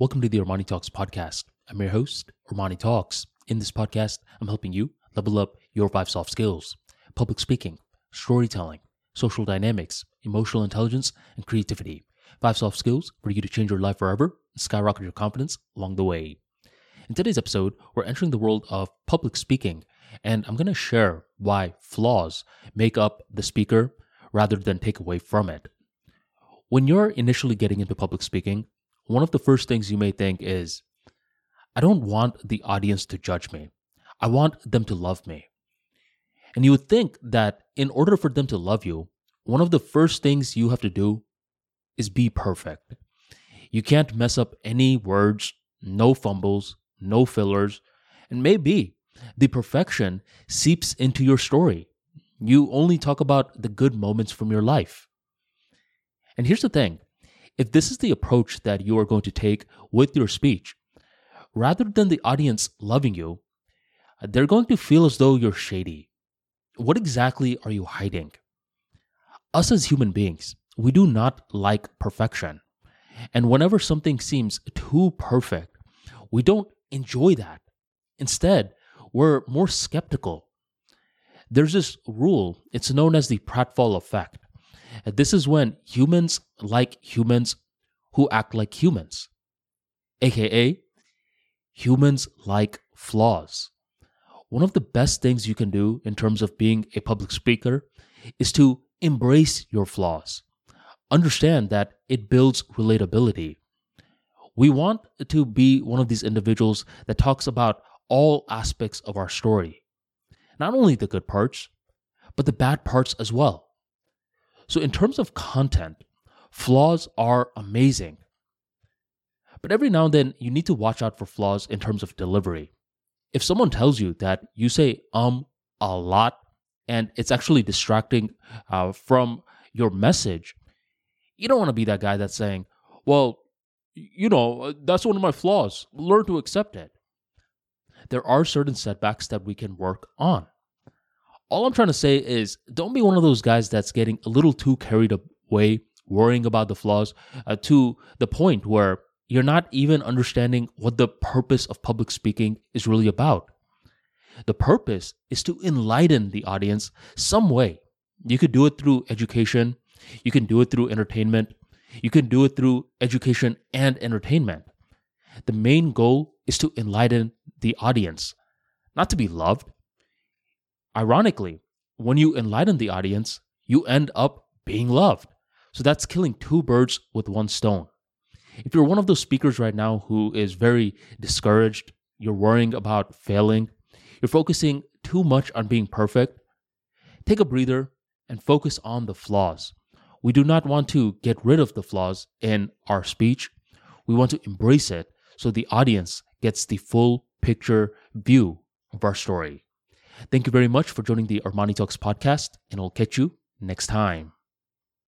Welcome to the Armani Talks podcast. I'm your host, Armani Talks. In this podcast, I'm helping you level up your five soft skills public speaking, storytelling, social dynamics, emotional intelligence, and creativity. Five soft skills for you to change your life forever and skyrocket your confidence along the way. In today's episode, we're entering the world of public speaking, and I'm going to share why flaws make up the speaker rather than take away from it. When you're initially getting into public speaking, one of the first things you may think is, I don't want the audience to judge me. I want them to love me. And you would think that in order for them to love you, one of the first things you have to do is be perfect. You can't mess up any words, no fumbles, no fillers, and maybe the perfection seeps into your story. You only talk about the good moments from your life. And here's the thing if this is the approach that you are going to take with your speech, rather than the audience loving you, they're going to feel as though you're shady. What exactly are you hiding? Us as human beings, we do not like perfection. And whenever something seems too perfect, we don't enjoy that. Instead, we're more skeptical. There's this rule, it's known as the pratfall effect. This is when humans like humans who act like humans, aka humans like flaws. One of the best things you can do in terms of being a public speaker is to embrace your flaws. Understand that it builds relatability. We want to be one of these individuals that talks about all aspects of our story, not only the good parts, but the bad parts as well. So, in terms of content, flaws are amazing. But every now and then, you need to watch out for flaws in terms of delivery. If someone tells you that you say um a lot and it's actually distracting uh, from your message, you don't want to be that guy that's saying, well, you know, that's one of my flaws. Learn to accept it. There are certain setbacks that we can work on all I'm trying to say is don't be one of those guys that's getting a little too carried away, worrying about the flaws uh, to the point where you're not even understanding what the purpose of public speaking is really about. The purpose is to enlighten the audience some way. You could do it through education, you can do it through entertainment, you can do it through education and entertainment. The main goal is to enlighten the audience, not to be loved, Ironically, when you enlighten the audience, you end up being loved. So that's killing two birds with one stone. If you're one of those speakers right now who is very discouraged, you're worrying about failing, you're focusing too much on being perfect, take a breather and focus on the flaws. We do not want to get rid of the flaws in our speech. We want to embrace it so the audience gets the full picture view of our story. Thank you very much for joining the Armani Talks podcast, and I'll catch you next time.